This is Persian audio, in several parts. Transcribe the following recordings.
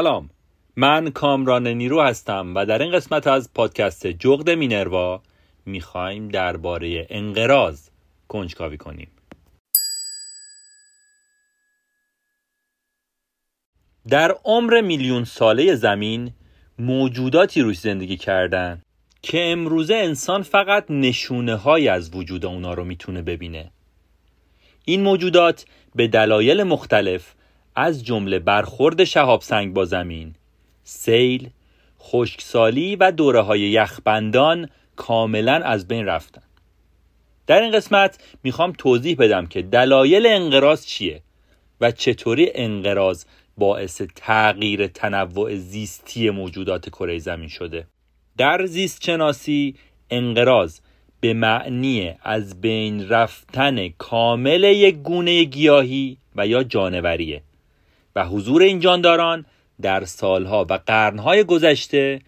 سلام. من کامران نیرو هستم و در این قسمت از پادکست جغد مینروا می‌خوایم درباره انقراض کنجکاوی کنیم. در عمر میلیون ساله زمین موجوداتی روش زندگی کردن که امروزه انسان فقط نشونه های از وجود اونا رو می‌تونه ببینه. این موجودات به دلایل مختلف از جمله برخورد شهاب سنگ با زمین سیل خشکسالی و دوره های یخبندان کاملا از بین رفتن. در این قسمت می‌خوام توضیح بدم که دلایل انقراض چیه و چطوری انقراض باعث تغییر تنوع زیستی موجودات کره زمین شده. در زیست شناسی انقراض به معنی از بین رفتن کامل یک گونه گیاهی و یا جانوریه. و حضور این جانداران در سالها و قرنهای گذشته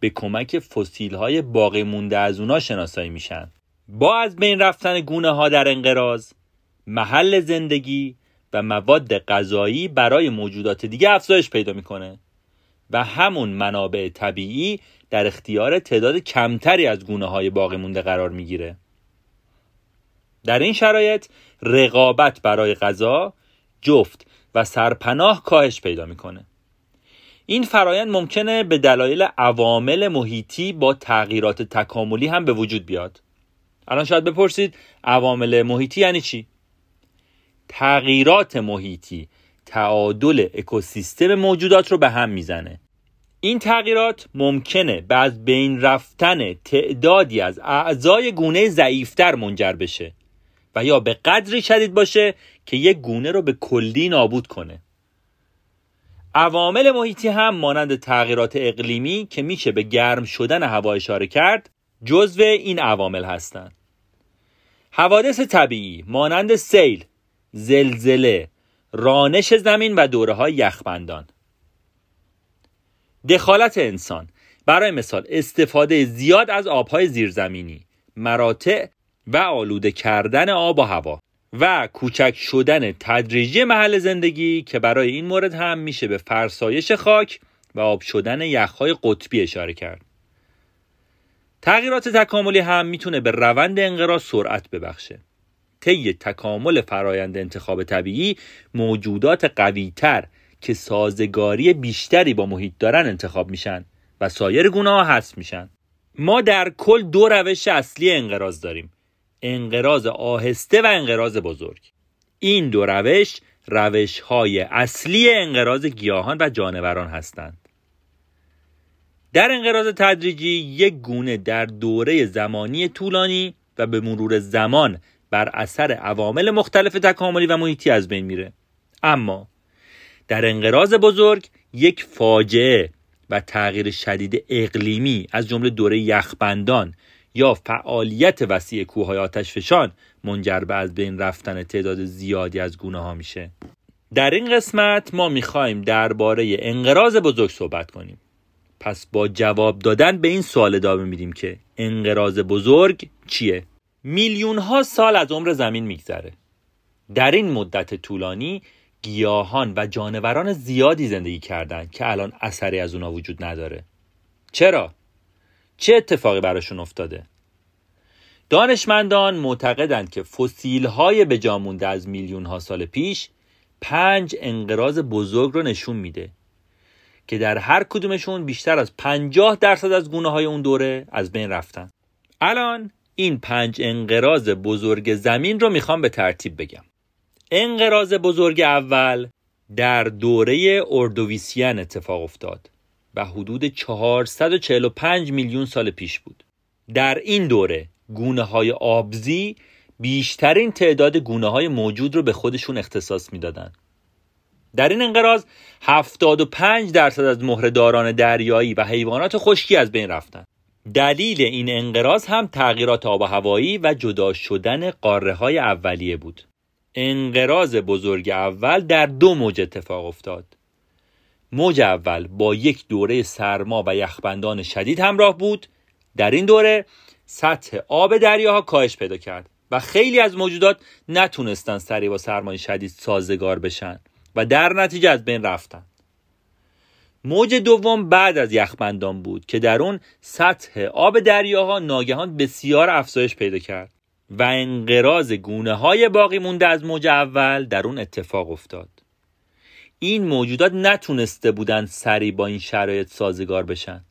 به کمک فسیل های باقی مونده از اونا شناسایی میشن. با از بین رفتن گونه ها در انقراض محل زندگی و مواد غذایی برای موجودات دیگه افزایش پیدا می‌کنه و همون منابع طبیعی در اختیار تعداد کمتری از گونه های باقی مونده قرار می‌گیره. در این شرایط رقابت برای غذا جفت و سرپناه کاهش پیدا می‌کنه. این فرایند ممکنه به دلایل عوامل محیطی با تغییرات تکاملی هم به وجود بیاد. الان شاید بپرسید عوامل محیطی یعنی چی؟ تغییرات محیطی تعادل اکوسیستم موجودات رو به هم می‌زنه. این تغییرات ممکنه به از بین رفتن تعدادی از اعضای گونه ضعیفتر منجر بشه. و یا به قدری شدید باشه که یک گونه رو به کلی نابود کنه. عوامل محیطی هم مانند تغییرات اقلیمی که میشه به گرم شدن هوا اشاره کرد جزو این عوامل هستند. حوادث طبیعی مانند سیل، زلزله، رانش زمین و دوره های یخبندان. دخالت انسان. برای مثال استفاده زیاد از آبهای زیرزمینی مراتع و آلوده کردن آب و هوا و کوچک شدن تدریجی محل زندگی که برای این مورد هم میشه به فرسایش خاک و آب شدن یخهای قطبی اشاره کرد. تغییرات تکاملی هم می‌تونه به روند انقراض سرعت ببخشه. طی تکامل فرایند انتخاب طبیعی موجودات قویتر که سازگاری بیشتری با محیط دارن انتخاب میشن و سایر گونه ها حذف میشن. ما در کل دو روش اصلی انقراض داریم. انقراض آهسته و انقراض بزرگ. این دو روش روش های اصلی انقراض گیاهان و جانوران هستند. در انقراض تدریجی یک گونه در دوره زمانی طولانی و به مرور زمان بر اثر عوامل مختلف تکاملی و محیطی از بین میره. اما در انقراض بزرگ یک فاجعه و تغییر شدید اقلیمی از جمله دوره یخبندان یا فعالیت وسیع کوههای آتشفشان منجر به از بین رفتن تعداد زیادی از گونه ها میشه. در این قسمت ما می‌خوایم درباره انقراض بزرگ صحبت کنیم. پس با جواب دادن به این سوال ادامه میدیم که انقراض بزرگ چیه؟ میلیون ها سال از عمر زمین میگذره. در این مدت طولانی گیاهان و جانوران زیادی زندگی کردند که الان اثری از اونا وجود نداره. چرا؟ چه اتفاقی براشون افتاده؟ دانشمندان معتقدند که فسیل های به جامونده از میلیون ها سال پیش پنج انقراض بزرگ رو نشون میده که در هر کدومشون بیشتر از 50 درصد از گونه های اون دوره از بین رفتن. الان این پنج انقراض بزرگ زمین رو می‌خوام به ترتیب بگم. انقراض بزرگ اول در دوره اردویسیان اتفاق افتاد. و حدود 445 میلیون سال پیش بود در این دوره گونه های آبزی بیشترین تعداد گونه های موجود رو به خودشون اختصاص می‌دادند. در این انقراض 75 درصد از مهرهداران دریایی و حیوانات خشکی از بین رفتند. دلیل این انقراض هم تغییرات آب و هوایی و جدا شدن قاره های اولیه بود. انقراض بزرگ اول در دو موج اتفاق افتاد. موج اول با یک دوره سرما و یخبندان شدید همراه بود. در این دوره سطح آب دریاها کاهش پیدا کرد و خیلی از موجودات نتونستن سریع با سرمای شدید سازگار بشن و در نتیجه از بین رفتن موج دوم بعد از یخبندان بود که در اون سطح آب دریاها ناگهان بسیار افزایش پیدا کرد و انقراض گونه های باقی مونده از موج اول در اون اتفاق افتاد این موجودات نتونسته بودن سریع با این شرایط سازگار بشن.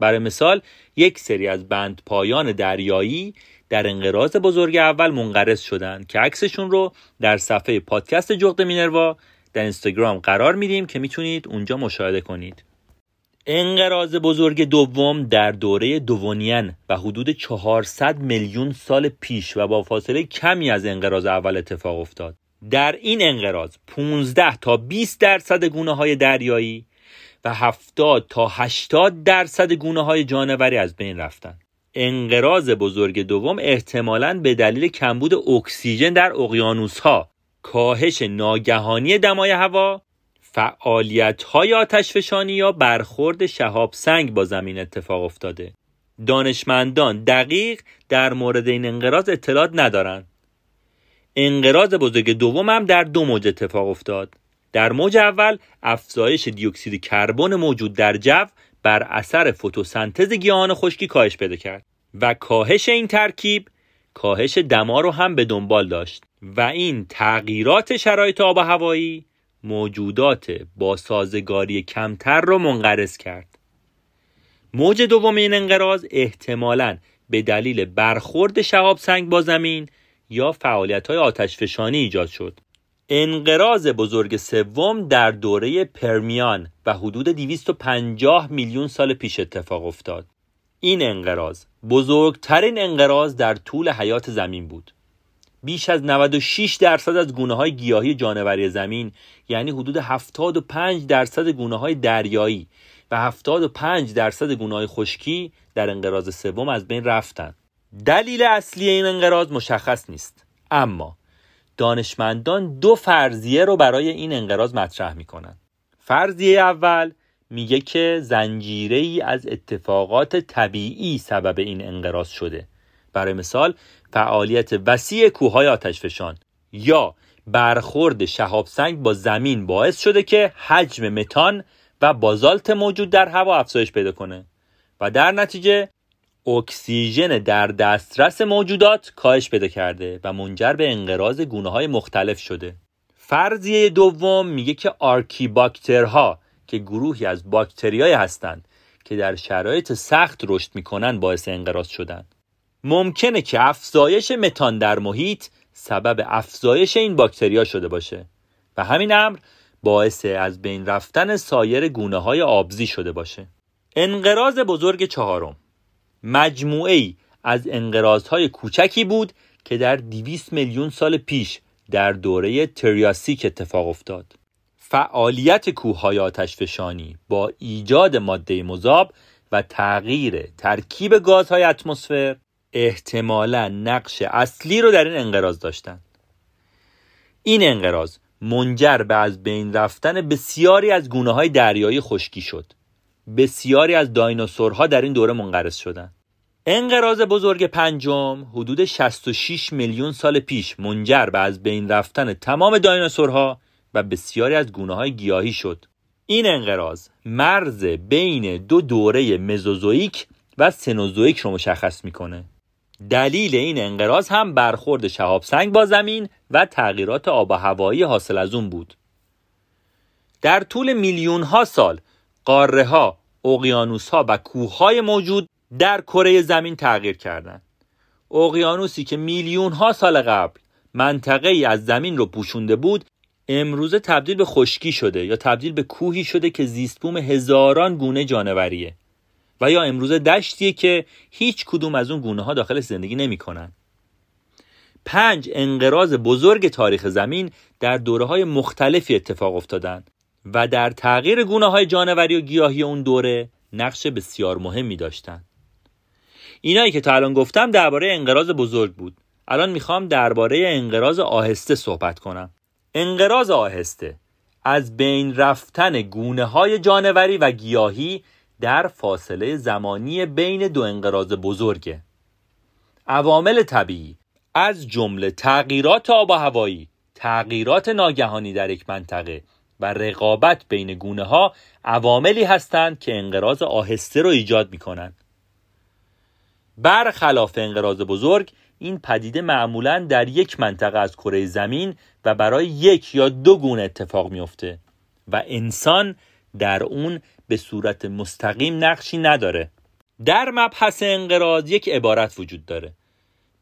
برای مثال یک سری از بند پایان دریایی در انقراض بزرگ اول منقرض شدن که عکسشون رو در صفحه پادکست جغد مینروا در اینستاگرام قرار میدیم که می‌تونید اونجا مشاهده کنید. انقراض بزرگ دوم در دوره دوونین و حدود 400 میلیون سال پیش و با فاصله کمی از انقراض اول اتفاق افتاد. در این انقراض 15 تا 20 درصد گونه های دریایی و 70 تا 80 درصد گونه های جانوری از بین رفتند. انقراض بزرگ دوم احتمالاً به دلیل کمبود اکسیژن در اقیانوس ها، کاهش ناگهانی دمای هوا، فعالیت های آتشفشانی یا برخورد شهاب سنگ با زمین اتفاق افتاده. دانشمندان دقیق در مورد این انقراض اطلاعات ندارند. انقراض بزرگ دوم هم در دو موج اتفاق افتاد. در موج اول افزایش دیوکسید کربن موجود در جو بر اثر فتوسنتز گیاهان خشکی کاهش پیدا کرد و کاهش این ترکیب کاهش دما رو هم به دنبال داشت و این تغییرات شرایط آب و هوایی موجودات با سازگاری کمتر رو منقرض کرد موج دوم این انقراض احتمالاً به دلیل برخورد شهاب سنگ با زمین یا فعالیت های آتشفشانی ایجاد شد انقراض بزرگ سوم در دوره پرمیان و حدود 250 میلیون سال پیش اتفاق افتاد. این انقراض بزرگترین انقراض در طول حیات زمین بود. بیش از 96 درصد از گونه های گیاهی جانوری زمین یعنی حدود 75 درصد گونه های دریایی و 75 درصد گونه های خشکی در انقراض سوم از بین رفتند. دلیل اصلی این انقراض مشخص نیست. اما دانشمندان دو فرضیه رو برای این انقراض مطرح می‌کنن. فرضیه اول میگه که زنجیره از اتفاقات طبیعی سبب این انقراض شده. برای مثال فعالیت وسیع کوههای آتشفشان یا برخورد شهاب سنگ با زمین باعث شده که حجم متان و بازالت موجود در هوا افزایش پیدا کنه. و در نتیجه اکسیژن در دسترس موجودات کاهش پیدا کرده و منجر به انقراض گونه های مختلف شده. فرضیه دوم میگه که آرکیباکترها که گروهی از باکتریای هستند که در شرایط سخت رشد می‌کنن باعث انقراض شدن. ممکنه که افزایش متان در محیط سبب افزایش این باکتریا شده باشه و همین امر باعث از بین رفتن سایر گونه های آبزی شده باشه. انقراض بزرگ چهارم. مجموعه از های کوچکی بود که در 200 میلیون سال پیش در دوره تریاسیک اتفاق افتاد. فعالیت کوههای آتشفشانی با ایجاد ماده مذاب و تغییر ترکیب گازهای اتمسفر احتمالا نقش اصلی رو در این انقراض داشتند. این انقراض منجر به از بین رفتن بسیاری از گونه های دریایی خشکی شد. بسیاری از دایناسورها در این دوره منقرض شدند. انقراض بزرگ پنجم حدود 66 میلیون سال پیش منجر به از بین رفتن تمام دایناسورها و بسیاری از گونه های گیاهی شد. این انقراض مرز بین دو دوره مزوزویک و سنوزویک رو مشخص می‌کنه. دلیل این انقراض هم برخورد شهاب سنگ با زمین و تغییرات آب و هوایی حاصل از اون بود. در طول میلیون ها سال قاره ها، اقیانوس ها و کوه های موجود در کره زمین تغییر کردند. اقیانوسی که میلیون ها سال قبل منطقه ای از زمین رو پوشونده بود امروزه تبدیل به خشکی شده یا تبدیل به کوهی شده که زیستبوم هزاران گونه جانوریه و یا امروزه دشتیه که هیچ کدوم از اون گونه ها داخل زندگی نمی‌کنن. پنج انقراض بزرگ تاریخ زمین در دوره های مختلفی اتفاق افتادند و در تغییر گونه های جانوری و گیاهی اون دوره نقش بسیار مهمی داشتند. اینایی که تا الان گفتم درباره انقراض بزرگ بود. الان می‌خوام درباره انقراض آهسته صحبت کنم. انقراض آهسته از بین رفتن گونه های جانوری و گیاهی در فاصله زمانی بین دو انقراض بزرگه. عوامل طبیعی از جمله تغییرات آب و هوایی تغییرات ناگهانی در یک منطقه و رقابت بین گونه ها عواملی هستند که انقراض آهسته رو ایجاد می کنند. برخلاف انقراض بزرگ این پدیده معمولا در یک منطقه از کره زمین و برای یک یا دو گونه اتفاق میافته و انسان در اون به صورت مستقیم نقشی نداره. در مبحث انقراض یک عبارت وجود داره.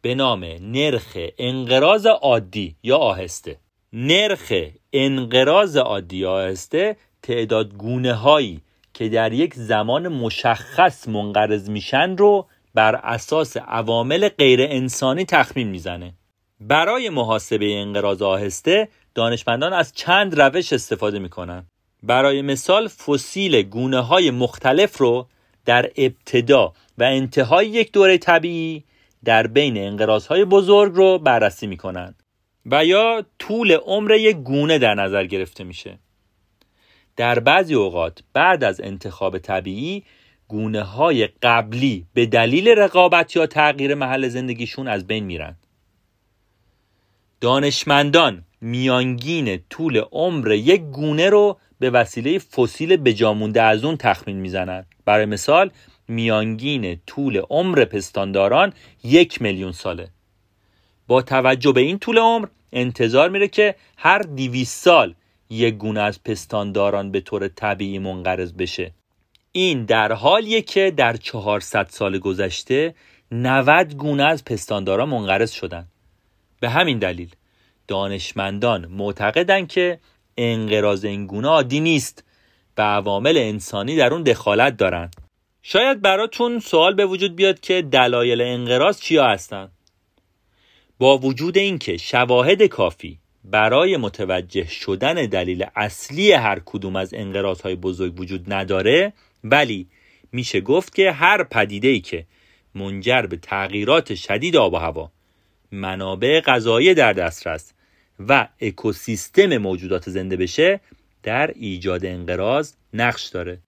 به نام نرخ انقراض عادی یا آهسته. نرخ انقراض عادی آهسته تعداد گونه هایی که در یک زمان مشخص منقرض میشن رو بر اساس عوامل غیر انسانی تخمین می‌زنه. برای محاسبه انقراض آهسته دانشمندان از چند روش استفاده می‌کنن. برای مثال فسیل گونه های مختلف رو در ابتدا و انتهای یک دوره طبیعی در بین انقراض های بزرگ رو بررسی می‌کنن. و یا طول عمر یک گونه در نظر گرفته میشه. در بعضی اوقات بعد از انتخاب طبیعی گونه های قبلی به دلیل رقابت یا تغییر محل زندگیشون از بین میرن. دانشمندان میانگین طول عمر یک گونه رو به وسیله فسیل بجامونده از اون تخمین می‌زنند برای مثال میانگین طول عمر پستانداران یک میلیون ساله. با توجه به این طول عمر انتظار میره که هر دیویس سال یک گونه از پستانداران به طور طبیعی منقرض بشه. این در حالیه که در 400 سال گذشته 90 گونه از پستانداران منقرض شدن. به همین دلیل دانشمندان معتقدند که انقراض این گونه عادی نیست و عوامل انسانی در اون دخالت دارند شاید براتون سوال به وجود بیاد که دلایل انقراض چیا هستند با وجود اینکه شواهد کافی برای متوجه شدن دلیل اصلی هر کدوم از انقراض های بزرگ وجود نداره ولی میشه گفت که هر پدیده ای که منجر به تغییرات شدید آب و هوا منابع غذایی در دسترس و اکوسیستم موجودات زنده بشه در ایجاد انقراض نقش داره.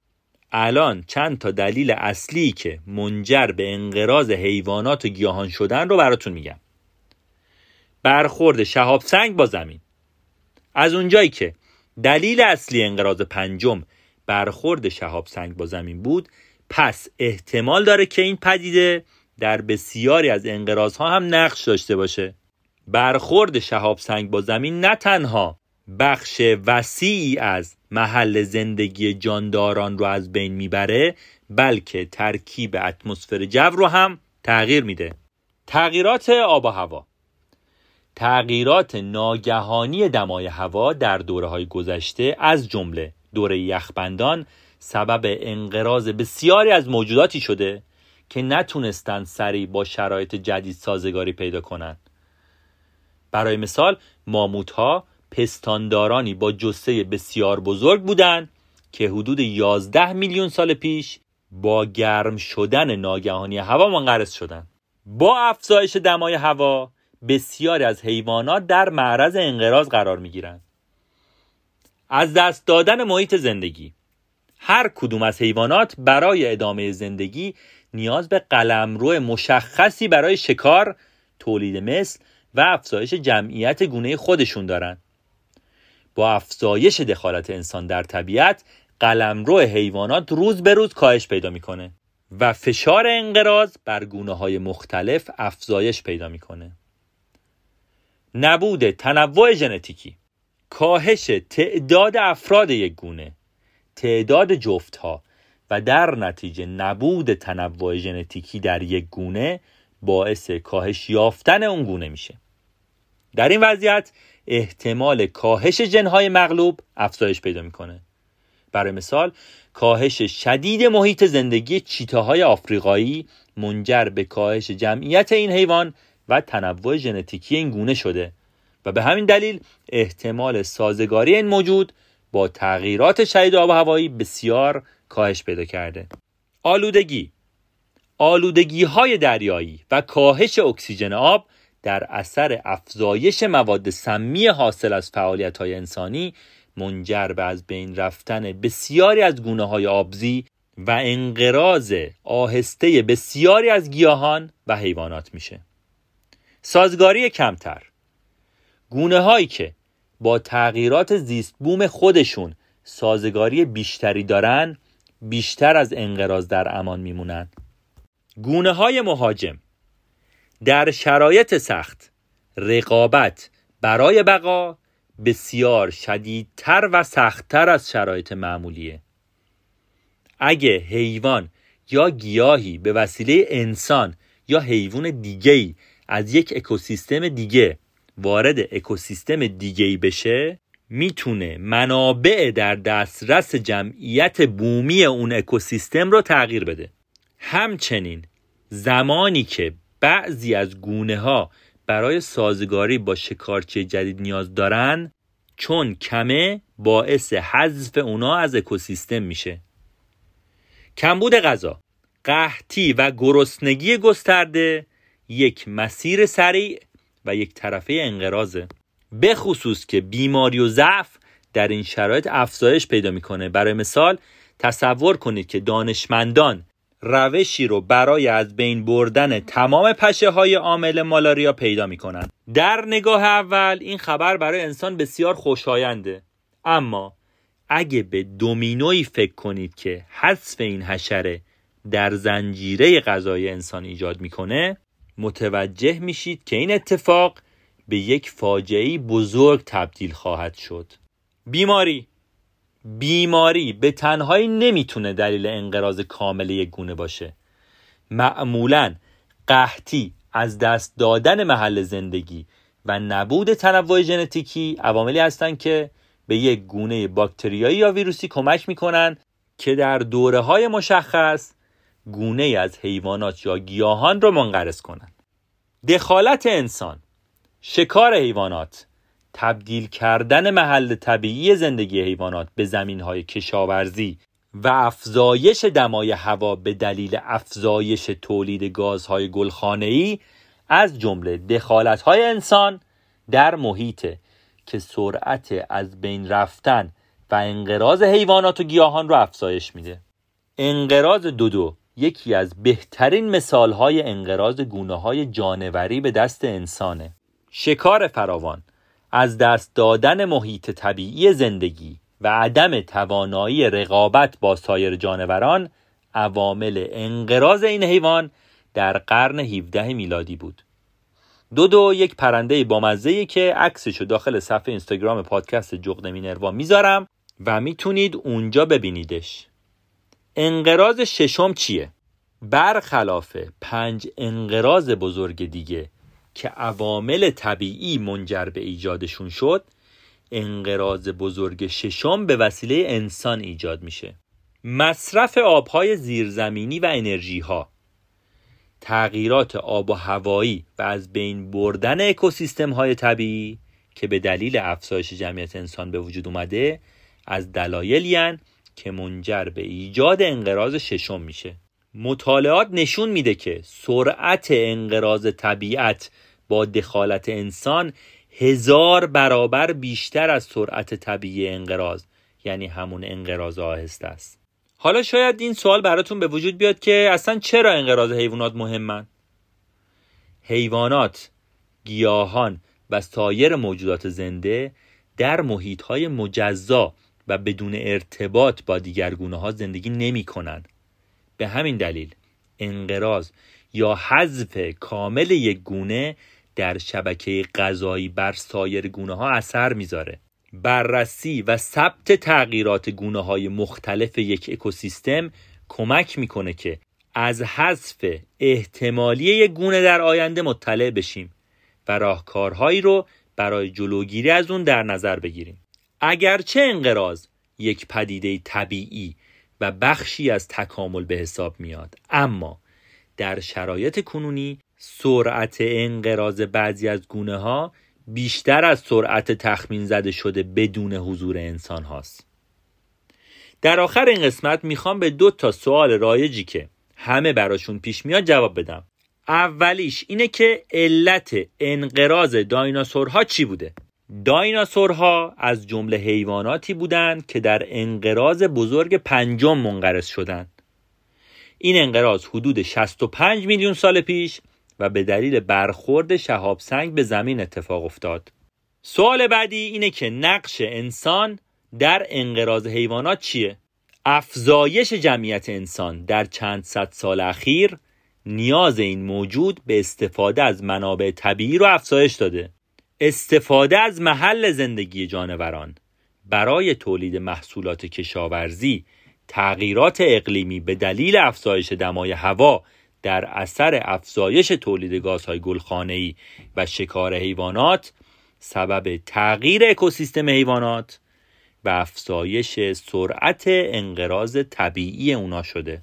الان چند تا دلیل اصلی که منجر به انقراض حیوانات و گیاهان شدن رو براتون میگم. برخورد شهاب سنگ با زمین. از اونجایی که دلیل اصلی انقراض پنجم برخورد شهاب سنگ با زمین بود پس احتمال داره که این پدیده در بسیاری از انقراض ها هم نقش داشته باشه. برخورد شهاب سنگ با زمین نه تنها بخش وسیعی از محل زندگی جانداران رو از بین می‌بره بلکه ترکیب اتمسفر جو رو هم تغییر میده. تغییرات آب و هوا. تغییرات ناگهانی دمای هوا در دوره های گذشته از جمله دوره یخبندان سبب انقراض بسیاری از موجوداتی شده که نتونستند سریع با شرایط جدید سازگاری پیدا کنند. برای مثال ماموت ها پستاندارانی با جسه بسیار بزرگ بودند که حدود 11 میلیون سال پیش با گرم شدن ناگهانی هوا منقرض شدند. با افزایش دمای هوا بسیاری از حیوانات در معرض انقراض قرار می گیرند. از دست دادن محیط زندگی هر کدوم از حیوانات برای ادامه زندگی نیاز به قلمرو مشخصی برای شکار، تولید مثل و افزایش جمعیت گونه خودشون دارن. با افزایش دخالت انسان در طبیعت قلمرو حیوانات روز به روز کاهش پیدا می‌کنه و فشار انقراض بر گونه های مختلف افزایش پیدا می‌کنه. نبود تنوع ژنتیکی. کاهش تعداد افراد یک گونه. تعداد جفت ها و در نتیجه نبود تنوع ژنتیکی در یک گونه باعث کاهش یافتن اون گونه میشه. در این وضعیت احتمال کاهش جنهای مغلوب افزایش پیدا می‌کنه. برای مثال کاهش شدید محیط زندگی چیتاهای آفریقایی منجر به کاهش جمعیت این حیوان و تنوع ژنتیکی این گونه شده. و به همین دلیل احتمال سازگاری این موجود با تغییرات شدید آب و هوایی بسیار کاهش پیدا کرده. آلودگی. آلودگی های دریایی و کاهش اکسیژن آب در اثر افزایش مواد سمی حاصل از فعالیت های انسانی منجر به از بین رفتن بسیاری از گونه های آبزی و انقراض آهسته بسیاری از گیاهان و حیوانات میشه. سازگاری کمتر. گونه هایی که با تغییرات زیست بوم خودشون سازگاری بیشتری دارن بیشتر از انقراض در امان میمونن. گونه های مهاجم در شرایط سخت رقابت برای بقا بسیار شدیدتر و سختتر از شرایط معمولیه. اگه حیوان یا گیاهی به وسیله انسان یا حیوان دیگه از یک اکوسیستم دیگه وارد اکوسیستم دیگه بشه می‌تونه منابع در دسترس جمعیت بومی اون اکوسیستم رو تغییر بده. همچنین زمانی که بعضی از گونه ها برای سازگاری با شکارچی جدید نیاز دارن چون کمه باعث حذف اونا از اکوسیستم میشه. کمبود غذا قحطی و گرسنگی گسترده یک مسیر سریع و یک طرفه انقراضه به خصوص که بیماری و ضعف در این شرایط افزایش پیدا می‌کنه. برای مثال تصور کنید که دانشمندان روشی رو برای از بین بردن تمام پشه های عامل مالاریا پیدا می‌کنن. در نگاه اول این خبر برای انسان بسیار خوشاینده. اما اگه به دومینوی فکر کنید که حذف این حشره در زنجیره غذای انسان ایجاد می‌کنه متوجه میشید که این اتفاق به یک فاجعه بزرگ تبدیل خواهد شد. بیماری. بیماری به تنهایی نمی‌تونه دلیل انقراض کامل یک گونه باشه. معمولا قحطی از دست دادن محل زندگی و نبود تنوع ژنتیکی عواملی هستند که به یک گونه باکتریایی یا ویروسی کمک می‌کنن که در دوره های مشخص گونه از حیوانات یا گیاهان را منقرض کنند. دخالت انسان شکار حیوانات تبدیل کردن محل طبیعی زندگی حیوانات به زمین های کشاورزی و افزایش دمای هوا به دلیل افزایش تولید گازهای گلخانه‌ای از جمله دخالت های انسان در محیط که سرعت از بین رفتن و انقراض حیوانات و گیاهان را افزایش میده. انقراض دودو یکی از بهترین مثال های انقراض گونه های جانوری به دست انسانه. شکار فراوان از دست دادن محیط طبیعی زندگی و عدم توانایی رقابت با سایر جانوران عوامل انقراض این حیوان در قرن 17 میلادی بود. دو دو یک پرنده با که عکسشو داخل صفحه اینستاگرام پادکست جغد مینروا می‌ذارم و می‌تونید اونجا ببینیدش. انقراض ششم چیه؟ برخلاف پنج انقراض بزرگ دیگه که عوامل طبیعی منجر به ایجادشون شد انقراض بزرگ ششم به وسیله انسان ایجاد میشه مصرف آبهای زیرزمینی و انرژی ها تغییرات آب و هوایی و از بین بردن اکوسیستم های طبیعی که به دلیل افزایش جمعیت انسان به وجود اومده از دلایلی که منجر به ایجاد انقراض ششم میشه. مطالعات نشون میده که سرعت انقراض طبیعت با دخالت انسان هزار برابر بیشتر از سرعت طبیعی انقراض یعنی همون انقراض آهسته است. حالا شاید این سوال براتون به وجود بیاد که اصلا چرا انقراض حیوانات مهمن؟ حیوانات گیاهان و سایر موجودات زنده در محیط های مجزا و بدون ارتباط با دیگر گونه ها زندگی نمی کنند. به همین دلیل انقراض یا حذف کامل یک گونه در شبکه غذایی بر سایر گونه ها اثر می‌ذاره بررسی و ثبت تغییرات گونه های مختلف یک اکوسیستم کمک می‌کنه که از حذف احتمالی یک گونه در آینده مطلع بشیم و راهکارهایی رو برای جلوگیری از اون در نظر بگیریم اگرچه انقراض یک پدیده طبیعی و بخشی از تکامل به حساب میاد اما در شرایط کنونی سرعت انقراض بعضی از گونه ها بیشتر از سرعت تخمین زده شده بدون حضور انسان هاست. در آخر این قسمت می‌خوام به دو تا سوال رایجی که همه براشون پیش میاد جواب بدم. اولیش اینه که علت انقراض دایناسورها چی بوده؟ دایناسورها از جمله حیواناتی بودند که در انقراض بزرگ پنجم منقرض شدند. این انقراض حدود 65 میلیون سال پیش و به دلیل برخورد شهاب سنگ به زمین اتفاق افتاد. سوال بعدی اینه که نقش انسان در انقراض حیوانات چیه؟ افزایش جمعیت انسان در چند صد سال اخیر نیاز این موجود به استفاده از منابع طبیعی رو افزایش داده. استفاده از محل زندگی جانوران برای تولید محصولات کشاورزی تغییرات اقلیمی به دلیل افزایش دمای هوا در اثر افزایش تولید گازهای گلخانه‌ای و شکار حیوانات سبب تغییر اکوسیستم حیوانات و افزایش سرعت انقراض طبیعی اونا شده.